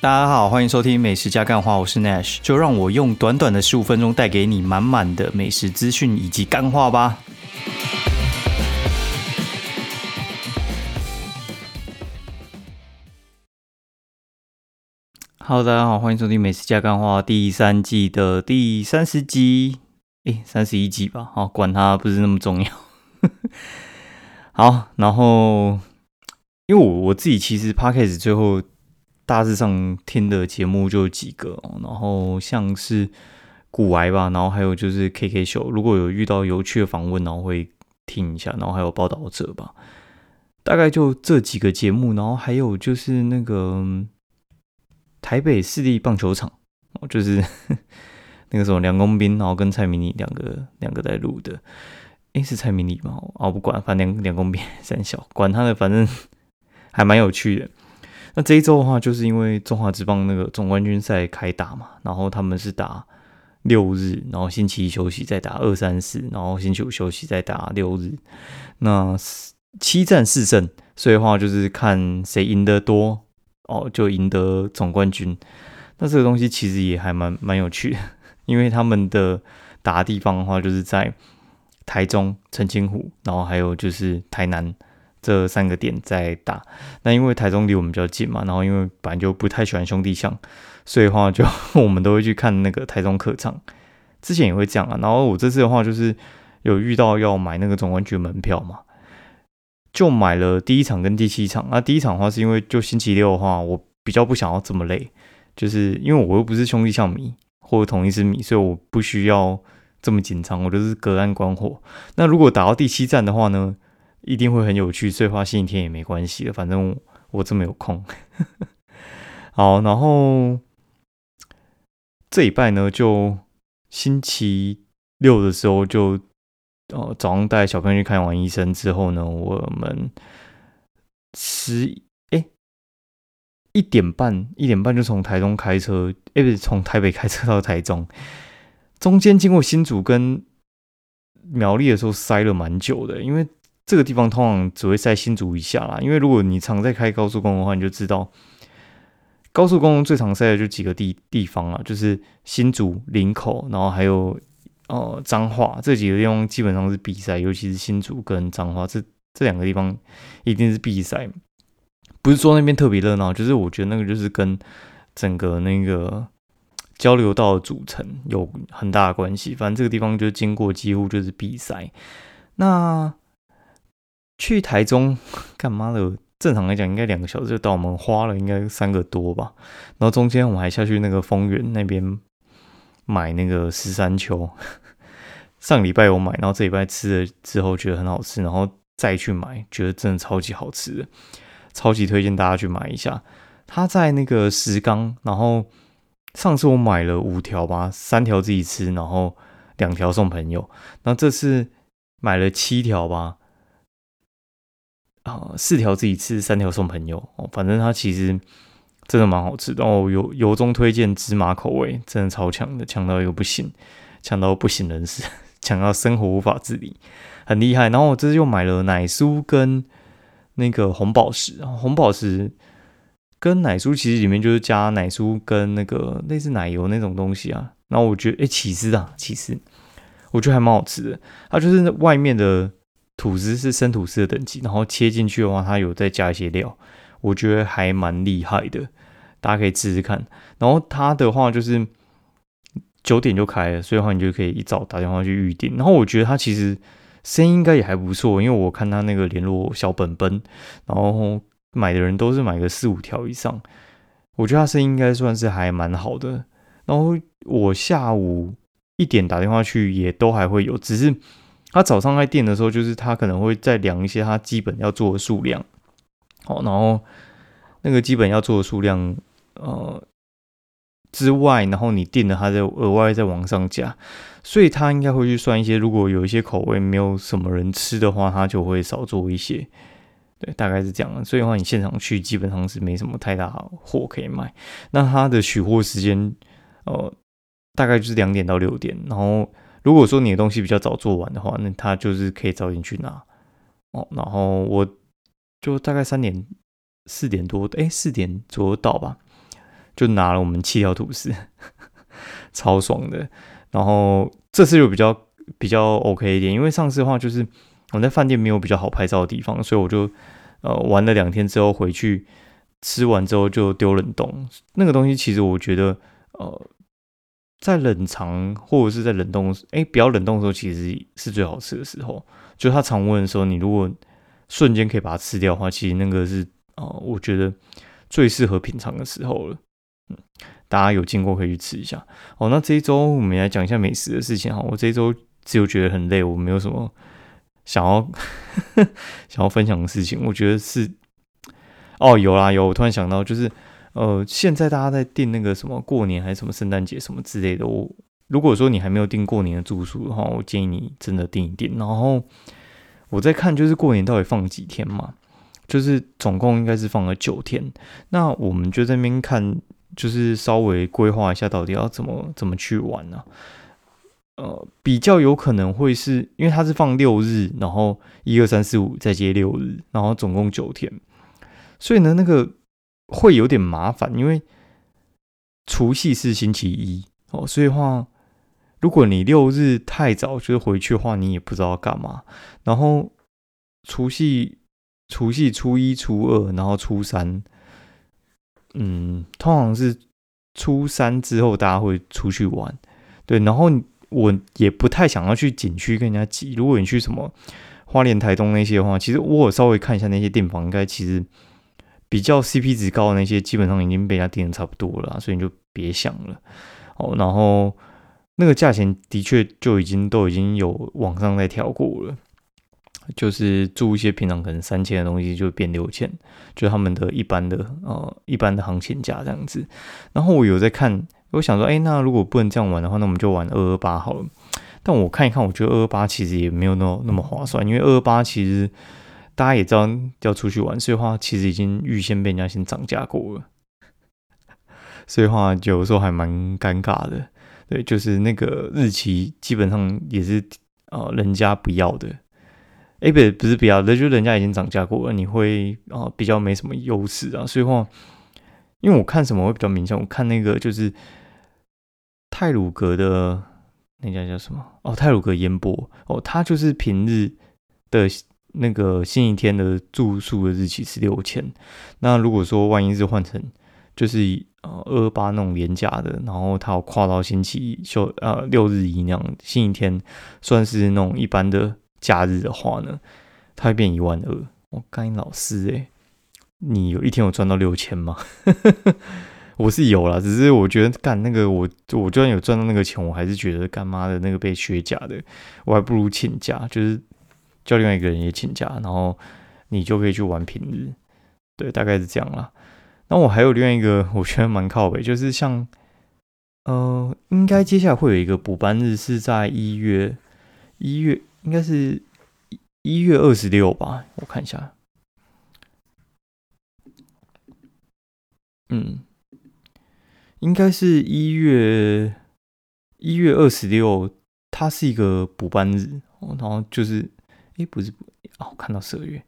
大家好，欢迎收听美食加干话，我是 Nash，就让我用短短的十五分钟带给你满满的美食资讯以及干话吧。Hello，大家好，欢迎收听美食加干话第三季的第三十集，诶，三十一集吧，好，管它不是那么重要。好，然后因为我我自己其实 Podcast 最后。大致上听的节目就几个，然后像是古癌吧，然后还有就是 KK 秀，如果有遇到有趣的访问，然后会听一下，然后还有报道者吧，大概就这几个节目，然后还有就是那个台北市立棒球场，哦就是 那个什么梁公斌，然后跟蔡明礼两个两个在录的，诶，是蔡明礼吗？哦，不管，反正梁公斌 三小，管他的，反正还蛮有趣的。那这一周的话，就是因为中华职棒那个总冠军赛开打嘛，然后他们是打六日，然后星期一休息，再打二三四，然后星期五休息，再打六日。那七战四胜，所以的话就是看谁赢得多哦，就赢得总冠军。那这个东西其实也还蛮蛮有趣的，因为他们的打地方的话，就是在台中、澄清湖，然后还有就是台南。这三个点在打，那因为台中离我们比较近嘛，然后因为本来就不太喜欢兄弟象，所以的话就 我们都会去看那个台中客场。之前也会这样啊，然后我这次的话就是有遇到要买那个总冠军门票嘛，就买了第一场跟第七场。那第一场的话是因为就星期六的话，我比较不想要这么累，就是因为我又不是兄弟象迷或者同一支迷，所以我不需要这么紧张，我就是隔岸观火。那如果打到第七站的话呢？一定会很有趣，所以花星期天也没关系了，反正我这么有空。好，然后这一拜呢，就星期六的时候就呃早上带小朋友去看完医生之后呢，我们十哎一点半一点半就从台中开车，哎不是从台北开车到台中，中间经过新竹跟苗栗的时候塞了蛮久的，因为。这个地方通常只会在新竹一下啦，因为如果你常在开高速公路的话，你就知道高速公路最常塞的就几个地地方啊，就是新竹、林口，然后还有呃彰化这几个地方基本上是必塞，尤其是新竹跟彰化这这两个地方一定是必塞。不是说那边特别热闹，就是我觉得那个就是跟整个那个交流道的组成有很大的关系。反正这个地方就经过几乎就是必塞。那去台中 干嘛的？正常来讲应该两个小时就到，我们花了应该三个多吧。然后中间我们还下去那个丰原那边买那个十三秋，上礼拜有买，然后这礼拜吃了之后觉得很好吃，然后再去买，觉得真的超级好吃，超级推荐大家去买一下。他在那个石冈，然后上次我买了五条吧，三条自己吃，然后两条送朋友。然后这次买了七条吧。啊，四条自己吃，三条送朋友哦。反正它其实真的蛮好吃的哦。由由衷推荐芝麻口味，真的超强的，强到一个不行，强到不省人事，强到生活无法自理，很厉害。然后我这次又买了奶酥跟那个红宝石，红宝石跟奶酥其实里面就是加奶酥跟那个类似奶油那种东西啊。然后我觉得，哎，起司啊，起司，我觉得还蛮好吃的。它就是外面的。吐司是生吐司的等级，然后切进去的话，它有再加一些料，我觉得还蛮厉害的，大家可以试试看。然后它的话就是九点就开了，所以的话你就可以一早打电话去预定。然后我觉得它其实生意应该也还不错，因为我看它那个联络小本本，然后买的人都是买个四五条以上，我觉得它生意应该算是还蛮好的。然后我下午一点打电话去，也都还会有，只是。他早上开店的时候，就是他可能会再量一些他基本要做的数量，好，然后那个基本要做的数量，呃之外，然后你定了，他再额外再往上加，所以他应该会去算一些，如果有一些口味没有什么人吃的话，他就会少做一些，对，大概是这样。所以的话，你现场去基本上是没什么太大货可以卖。那他的取货时间，呃，大概就是两点到六点，然后。如果说你的东西比较早做完的话，那他就是可以早点去拿哦。然后我就大概三点、四点多，哎，四点左右到吧，就拿了我们七条吐司，超爽的。然后这次就比较比较 OK 一点，因为上次的话就是我在饭店没有比较好拍照的地方，所以我就呃玩了两天之后回去吃完之后就丢冷冻。那个东西其实我觉得呃在冷藏或者是在冷冻，哎，比较冷冻的时候其实是最好吃的时候。就它常温的时候，你如果瞬间可以把它吃掉的话，其实那个是啊，我觉得最适合品尝的时候了。嗯，大家有经过可以去吃一下。哦，那这一周我们来讲一下美食的事情哈。我这一周只有觉得很累，我没有什么想要 想要分享的事情。我觉得是哦，有啦有，我突然想到，就是呃，现在大家在订那个什么过年还是什么圣诞节什么之类的，我。如果说你还没有订过年的住宿的话，我建议你真的订一订。然后我在看，就是过年到底放几天嘛？就是总共应该是放了九天。那我们就在边看，就是稍微规划一下，到底要怎么怎么去玩呢？呃，比较有可能会是因为它是放六日，然后一二三四五再接六日，然后总共九天，所以呢，那个会有点麻烦，因为除夕是星期一哦，所以话。如果你六日太早就是回去的话，你也不知道干嘛。然后除夕、除夕、初一、初二，然后初三，嗯，通常是初三之后大家会出去玩，对。然后我也不太想要去景区跟人家挤。如果你去什么花莲、台东那些的话，其实我稍微看一下那些店房，应该其实比较 CP 值高的那些，基本上已经被人家订的差不多了，所以你就别想了。哦，然后。那个价钱的确就已经都已经有网上在调过了，就是住一些平常可能三千的东西就变六千，就他们的一般的呃一般的行情价这样子。然后我有在看，我想说，哎，那如果不能这样玩的话，那我们就玩二二八好了。但我看一看，我觉得二二八其实也没有那么那么划算，因为二二八其实大家也知道要出去玩，所以话其实已经预先被人家先涨价过了，所以话有时候还蛮尴尬的。对，就是那个日期基本上也是呃人家不要的，哎，不不是不要的，就人家已经涨价过了，你会啊比较没什么优势啊。所以话，因为我看什么会比较明显，我看那个就是泰鲁格的那家叫什么？哦，泰鲁格烟波哦，它就是平日的那个星期天的住宿的日期是六千，那如果说万一是换成就是呃二八那种廉价的，然后它有跨到星期一休呃六日一那样星期天算是那种一般的假日的话呢，它会变一万二。我干老师哎，你有一天有赚到六千吗？我是有啦，只是我觉得干那个我我就算有赚到那个钱，我还是觉得干妈的那个被削假的，我还不如请假，就是叫另外一个人也请假，然后你就可以去玩平日，对，大概是这样啦。那我还有另外一个，我觉得蛮靠北，就是像，呃，应该接下来会有一个补班日，是在一月一月，应该是一月二十六吧？我看一下，嗯，应该是一月一月二十六，它是一个补班日，然后就是，哎，不是，哦，看到十二月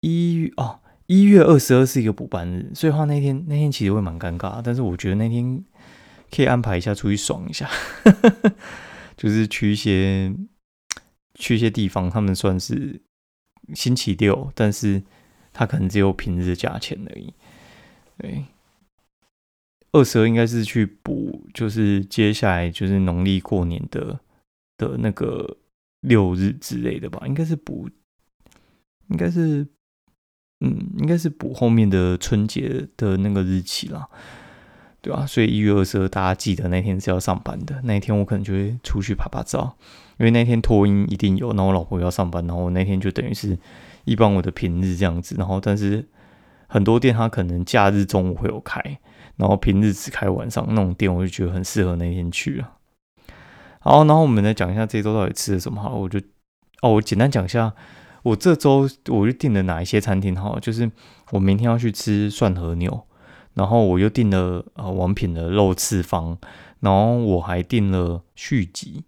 一月哦。一月二十二是一个补班日，所以话那天那天其实会蛮尴尬，但是我觉得那天可以安排一下出去爽一下，就是去一些去一些地方，他们算是星期六，但是他可能只有平日的价钱而已。对，二十二应该是去补，就是接下来就是农历过年的的那个六日之类的吧，应该是补，应该是。嗯，应该是补后面的春节的那个日期啦，对吧？所以一月二十二，大家记得那天是要上班的。那一天我可能就会出去拍拍照，因为那天托音一定有。然后我老婆要上班，然后我那天就等于是一般我的平日这样子。然后但是很多店它可能假日中午会有开，然后平日只开晚上那种店，我就觉得很适合那天去啊。好，然后我们来讲一下这周到底吃了什么。好，我就哦，我简单讲一下。我这周我就订了哪一些餐厅好，就是我明天要去吃蒜和牛，然后我又订了呃王品的肉翅坊，然后我还订了续集，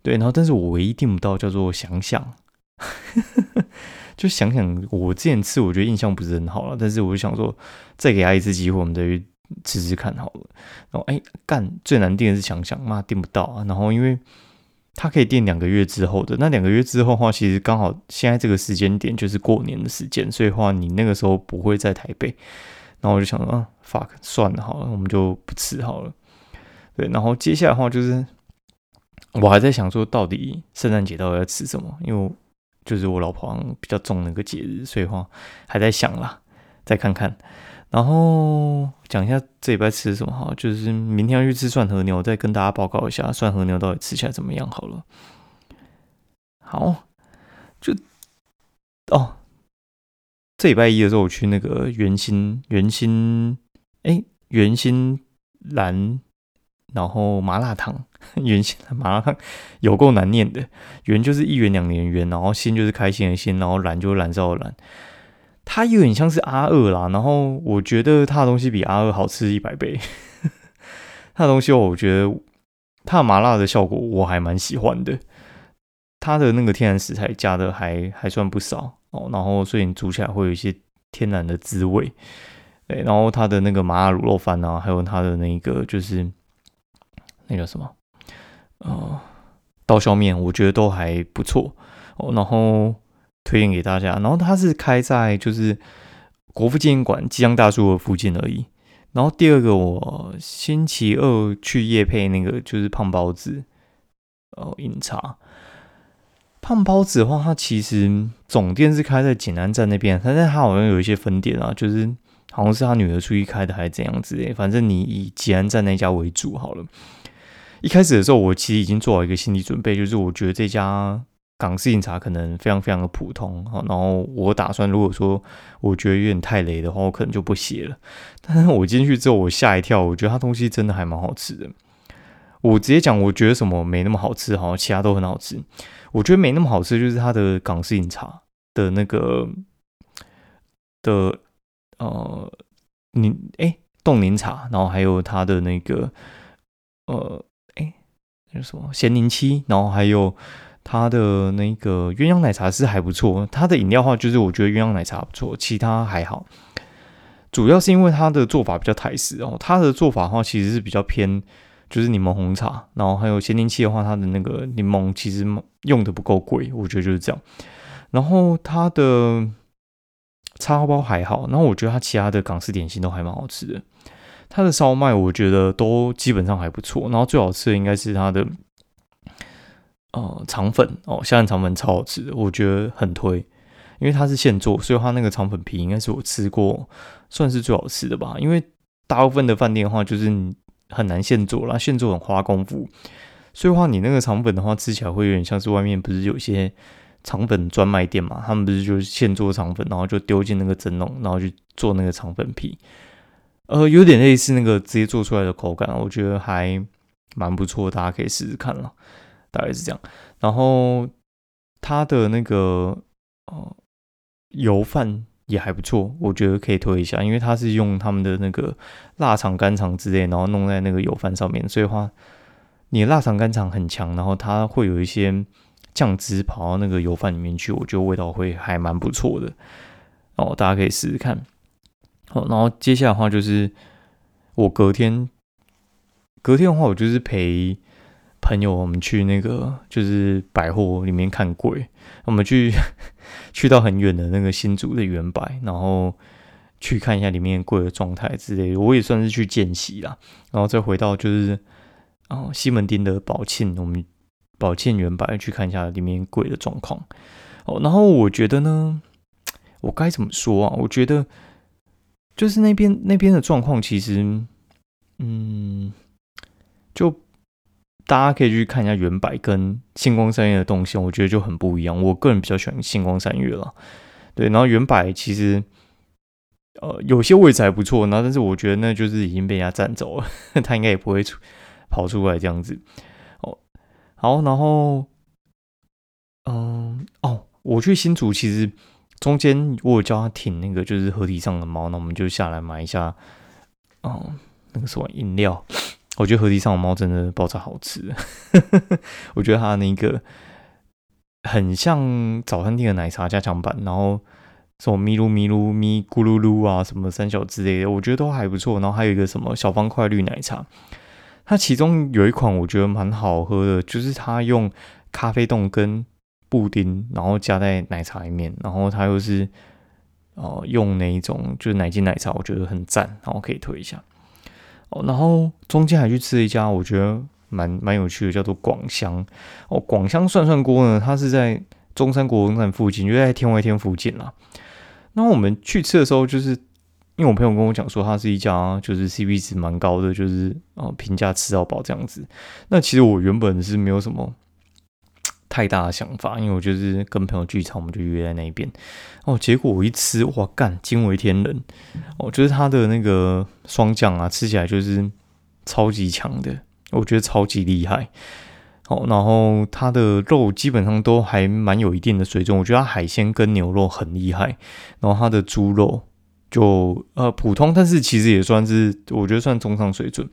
对，然后但是我唯一订不到叫做想想，就想想我之前吃我觉得印象不是很好了，但是我就想说再给他一次机会，我们再去吃吃看好了。然后哎，干最难订的是想想，妈订不到啊。然后因为它可以订两个月之后的，那两个月之后的话，其实刚好现在这个时间点就是过年的时间，所以话你那个时候不会在台北。然后我就想啊，fuck，算了好了，我们就不吃好了。对，然后接下来的话就是我还在想说，到底圣诞节到底要吃什么？因为就是我老婆比较重那个节日，所以话还在想啦，再看看。然后讲一下这礼拜吃什么哈，就是明天要去吃蒜和牛，再跟大家报告一下蒜和牛到底吃起来怎么样好了。好，就哦，这礼拜一的时候我去那个圆心圆心哎圆心蓝，然后麻辣烫 圆心麻辣烫有够难念的，圆就是一元两年元，然后心就是开心的心，然后蓝就是燃烧的蓝。它有点像是阿二啦，然后我觉得它的东西比阿二好吃一百倍。它的东西我觉得它麻辣的效果我还蛮喜欢的，它的那个天然食材加的还还算不少哦，然后所以你煮起来会有一些天然的滋味。对，然后它的那个麻辣卤肉饭啊，还有它的那个就是那个什么呃刀削面，我觉得都还不错哦，然后。推荐给大家，然后它是开在就是国父纪念馆吉祥大树的附近而已。然后第二个，我星期二去夜配那个就是胖包子，哦，饮茶。胖包子的话，它其实总店是开在济南站那边，但是它好像有一些分店啊，就是好像是他女儿出去开的还是怎样子诶。反正你以济南站那家为主好了。一开始的时候，我其实已经做好一个心理准备，就是我觉得这家。港式饮茶可能非常非常的普通，然后我打算如果说我觉得有点太雷的话，我可能就不写了。但是我进去之后，我吓一跳，我觉得它东西真的还蛮好吃的。我直接讲，我觉得什么没那么好吃，好像其他都很好吃。我觉得没那么好吃，就是它的港式饮茶的那个的呃，柠哎冻柠茶，然后还有它的那个呃哎那什么咸柠七，然后还有。它的那个鸳鸯奶茶是还不错，它的饮料话就是我觉得鸳鸯奶茶不错，其他还好。主要是因为它的做法比较台式哦，它的做法的话其实是比较偏就是柠檬红茶，然后还有咸柠七的话，它的那个柠檬其实用的不够贵，我觉得就是这样。然后它的叉烧包还好，然后我觉得它其他的港式点心都还蛮好吃的。它的烧麦我觉得都基本上还不错，然后最好吃的应该是它的。呃，肠粉哦，虾仁肠粉超好吃的，我觉得很推，因为它是现做，所以它那个肠粉皮应该是我吃过算是最好吃的吧。因为大部分的饭店的话，就是你很难现做啦，现做很花功夫，所以话你那个肠粉的话，吃起来会有点像是外面不是有些肠粉专卖店嘛，他们不是就是现做肠粉，然后就丢进那个蒸笼，然后去做那个肠粉皮，呃，有点类似那个直接做出来的口感，我觉得还蛮不错，大家可以试试看了。大概是这样，然后它的那个呃油饭也还不错，我觉得可以推一下，因为它是用他们的那个腊肠、干肠之类，然后弄在那个油饭上面，所以话你腊肠、干肠很强，然后它会有一些酱汁跑到那个油饭里面去，我觉得味道会还蛮不错的哦，大家可以试试看。好，然后接下来的话就是我隔天，隔天的话我就是陪。朋友，我们去那个就是百货里面看柜，我们去 去到很远的那个新竹的原百，然后去看一下里面柜的状态之类的。我也算是去见习啦，然后再回到就是哦西门町的宝庆，我们宝庆原百去看一下里面柜的状况。哦，然后我觉得呢，我该怎么说啊？我觉得就是那边那边的状况，其实嗯，就。大家可以去看一下原版跟星光三月的动线，我觉得就很不一样。我个人比较喜欢星光三月了，对。然后原版其实，呃，有些位置还不错，然后但是我觉得那就是已经被人家占走了，他应该也不会出跑出来这样子。哦，好，然后，嗯，哦，我去新竹其实中间我有叫他停那个就是河堤上的猫，那我们就下来买一下，哦，那个什么饮料。我觉得河堤上的猫真的爆炸好吃，我觉得它那个很像早餐店的奶茶加强版，然后什么咪噜咪噜咪咕噜噜啊，什么三小之类的，我觉得都还不错。然后还有一个什么小方块绿奶茶，它其中有一款我觉得蛮好喝的，就是它用咖啡冻跟布丁，然后加在奶茶里面，然后它又是哦用那一种就是奶精奶茶，我觉得很赞，然后可以推一下。哦，然后中间还去吃了一家，我觉得蛮蛮有趣的，叫做广香。哦，广香涮涮锅呢，它是在中山国公站附近，就在天外天附近啦。那我们去吃的时候，就是因为我朋友跟我讲说，它是一家就是 CP 值蛮高的，就是啊平价吃到饱这样子。那其实我原本是没有什么太大的想法，因为我就是跟朋友聚餐，我们就约在那边。哦，结果我一吃，哇干，惊为天人！哦，就是它的那个双酱啊，吃起来就是超级强的，我觉得超级厉害。哦，然后它的肉基本上都还蛮有一定的水准，我觉得它海鲜跟牛肉很厉害，然后它的猪肉就呃普通，但是其实也算是我觉得算中上水准，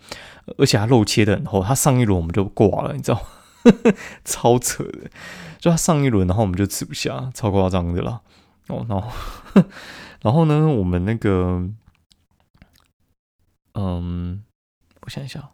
而且它肉切的很厚，它上一轮我们就挂了，你知道吗，超扯的，就他上一轮，然后我们就吃不下，超夸张的啦。哦，然后 然后呢，我们那个，嗯，我想一下。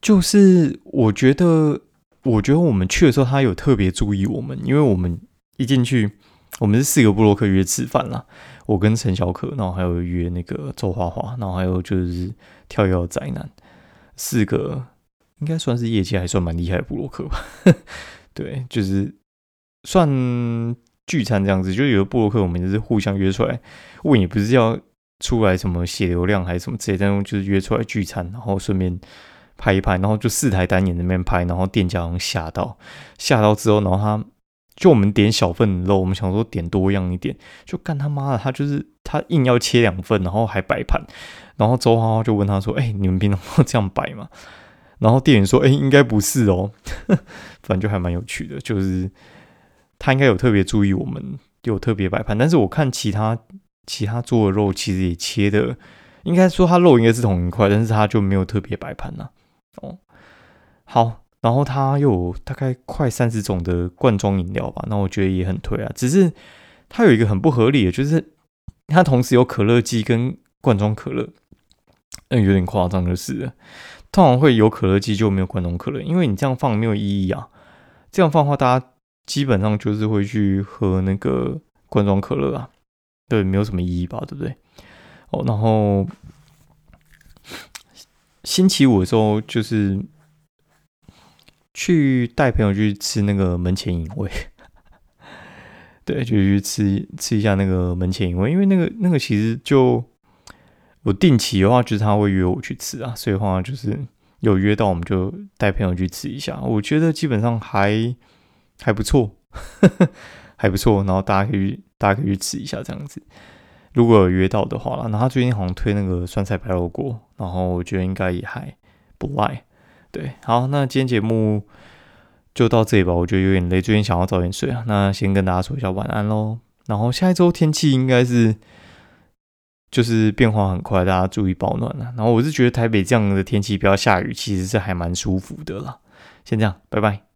就是我觉得，我觉得我们去的时候，他有特别注意我们，因为我们一进去，我们是四个布洛克约吃饭啦，我跟陈小可，然后还有约那个周华华，然后还有就是跳跃宅男，四个应该算是业绩还算蛮厉害的布洛克吧。对，就是算聚餐这样子，就有的布洛克我们就是互相约出来，问也不是要出来什么写流量还是什么之类，但就是约出来聚餐，然后顺便。拍一拍，然后就四台单眼那边拍，然后店家吓到，吓到之后，然后他就我们点小份的肉，我们想说点多样一点，就干他妈的，他就是他硬要切两份，然后还摆盘，然后周花花就问他说：“哎，你们平常都这样摆吗？”然后店员说：“哎，应该不是哦。” 反正就还蛮有趣的，就是他应该有特别注意我们有特别摆盘，但是我看其他其他做的肉其实也切的，应该说他肉应该是同一块，但是他就没有特别摆盘呐。哦，好，然后它有大概快三十种的罐装饮料吧，那我觉得也很推啊。只是它有一个很不合理的，就是它同时有可乐机跟罐装可乐，嗯，有点夸张就是了。通常会有可乐机就没有罐装可乐，因为你这样放没有意义啊。这样放的话，大家基本上就是会去喝那个罐装可乐啊，对，没有什么意义吧，对不对？哦，然后。星期五的时候，就是去带朋友去吃那个门前饮味，对，就去吃吃一下那个门前饮味，因为那个那个其实就我定期的话，就是他会约我去吃啊，所以的话就是有约到，我们就带朋友去吃一下。我觉得基本上还还不错，还不错，然后大家可以大家可以去吃一下这样子。如果有约到的话了，那他最近好像推那个酸菜白肉锅，然后我觉得应该也还不赖。对，好，那今天节目就到这里吧。我觉得有点累，最近想要早点睡啊。那先跟大家说一下晚安喽。然后下一周天气应该是就是变化很快，大家注意保暖了。然后我是觉得台北这样的天气不要下雨，其实是还蛮舒服的啦。先这样，拜拜。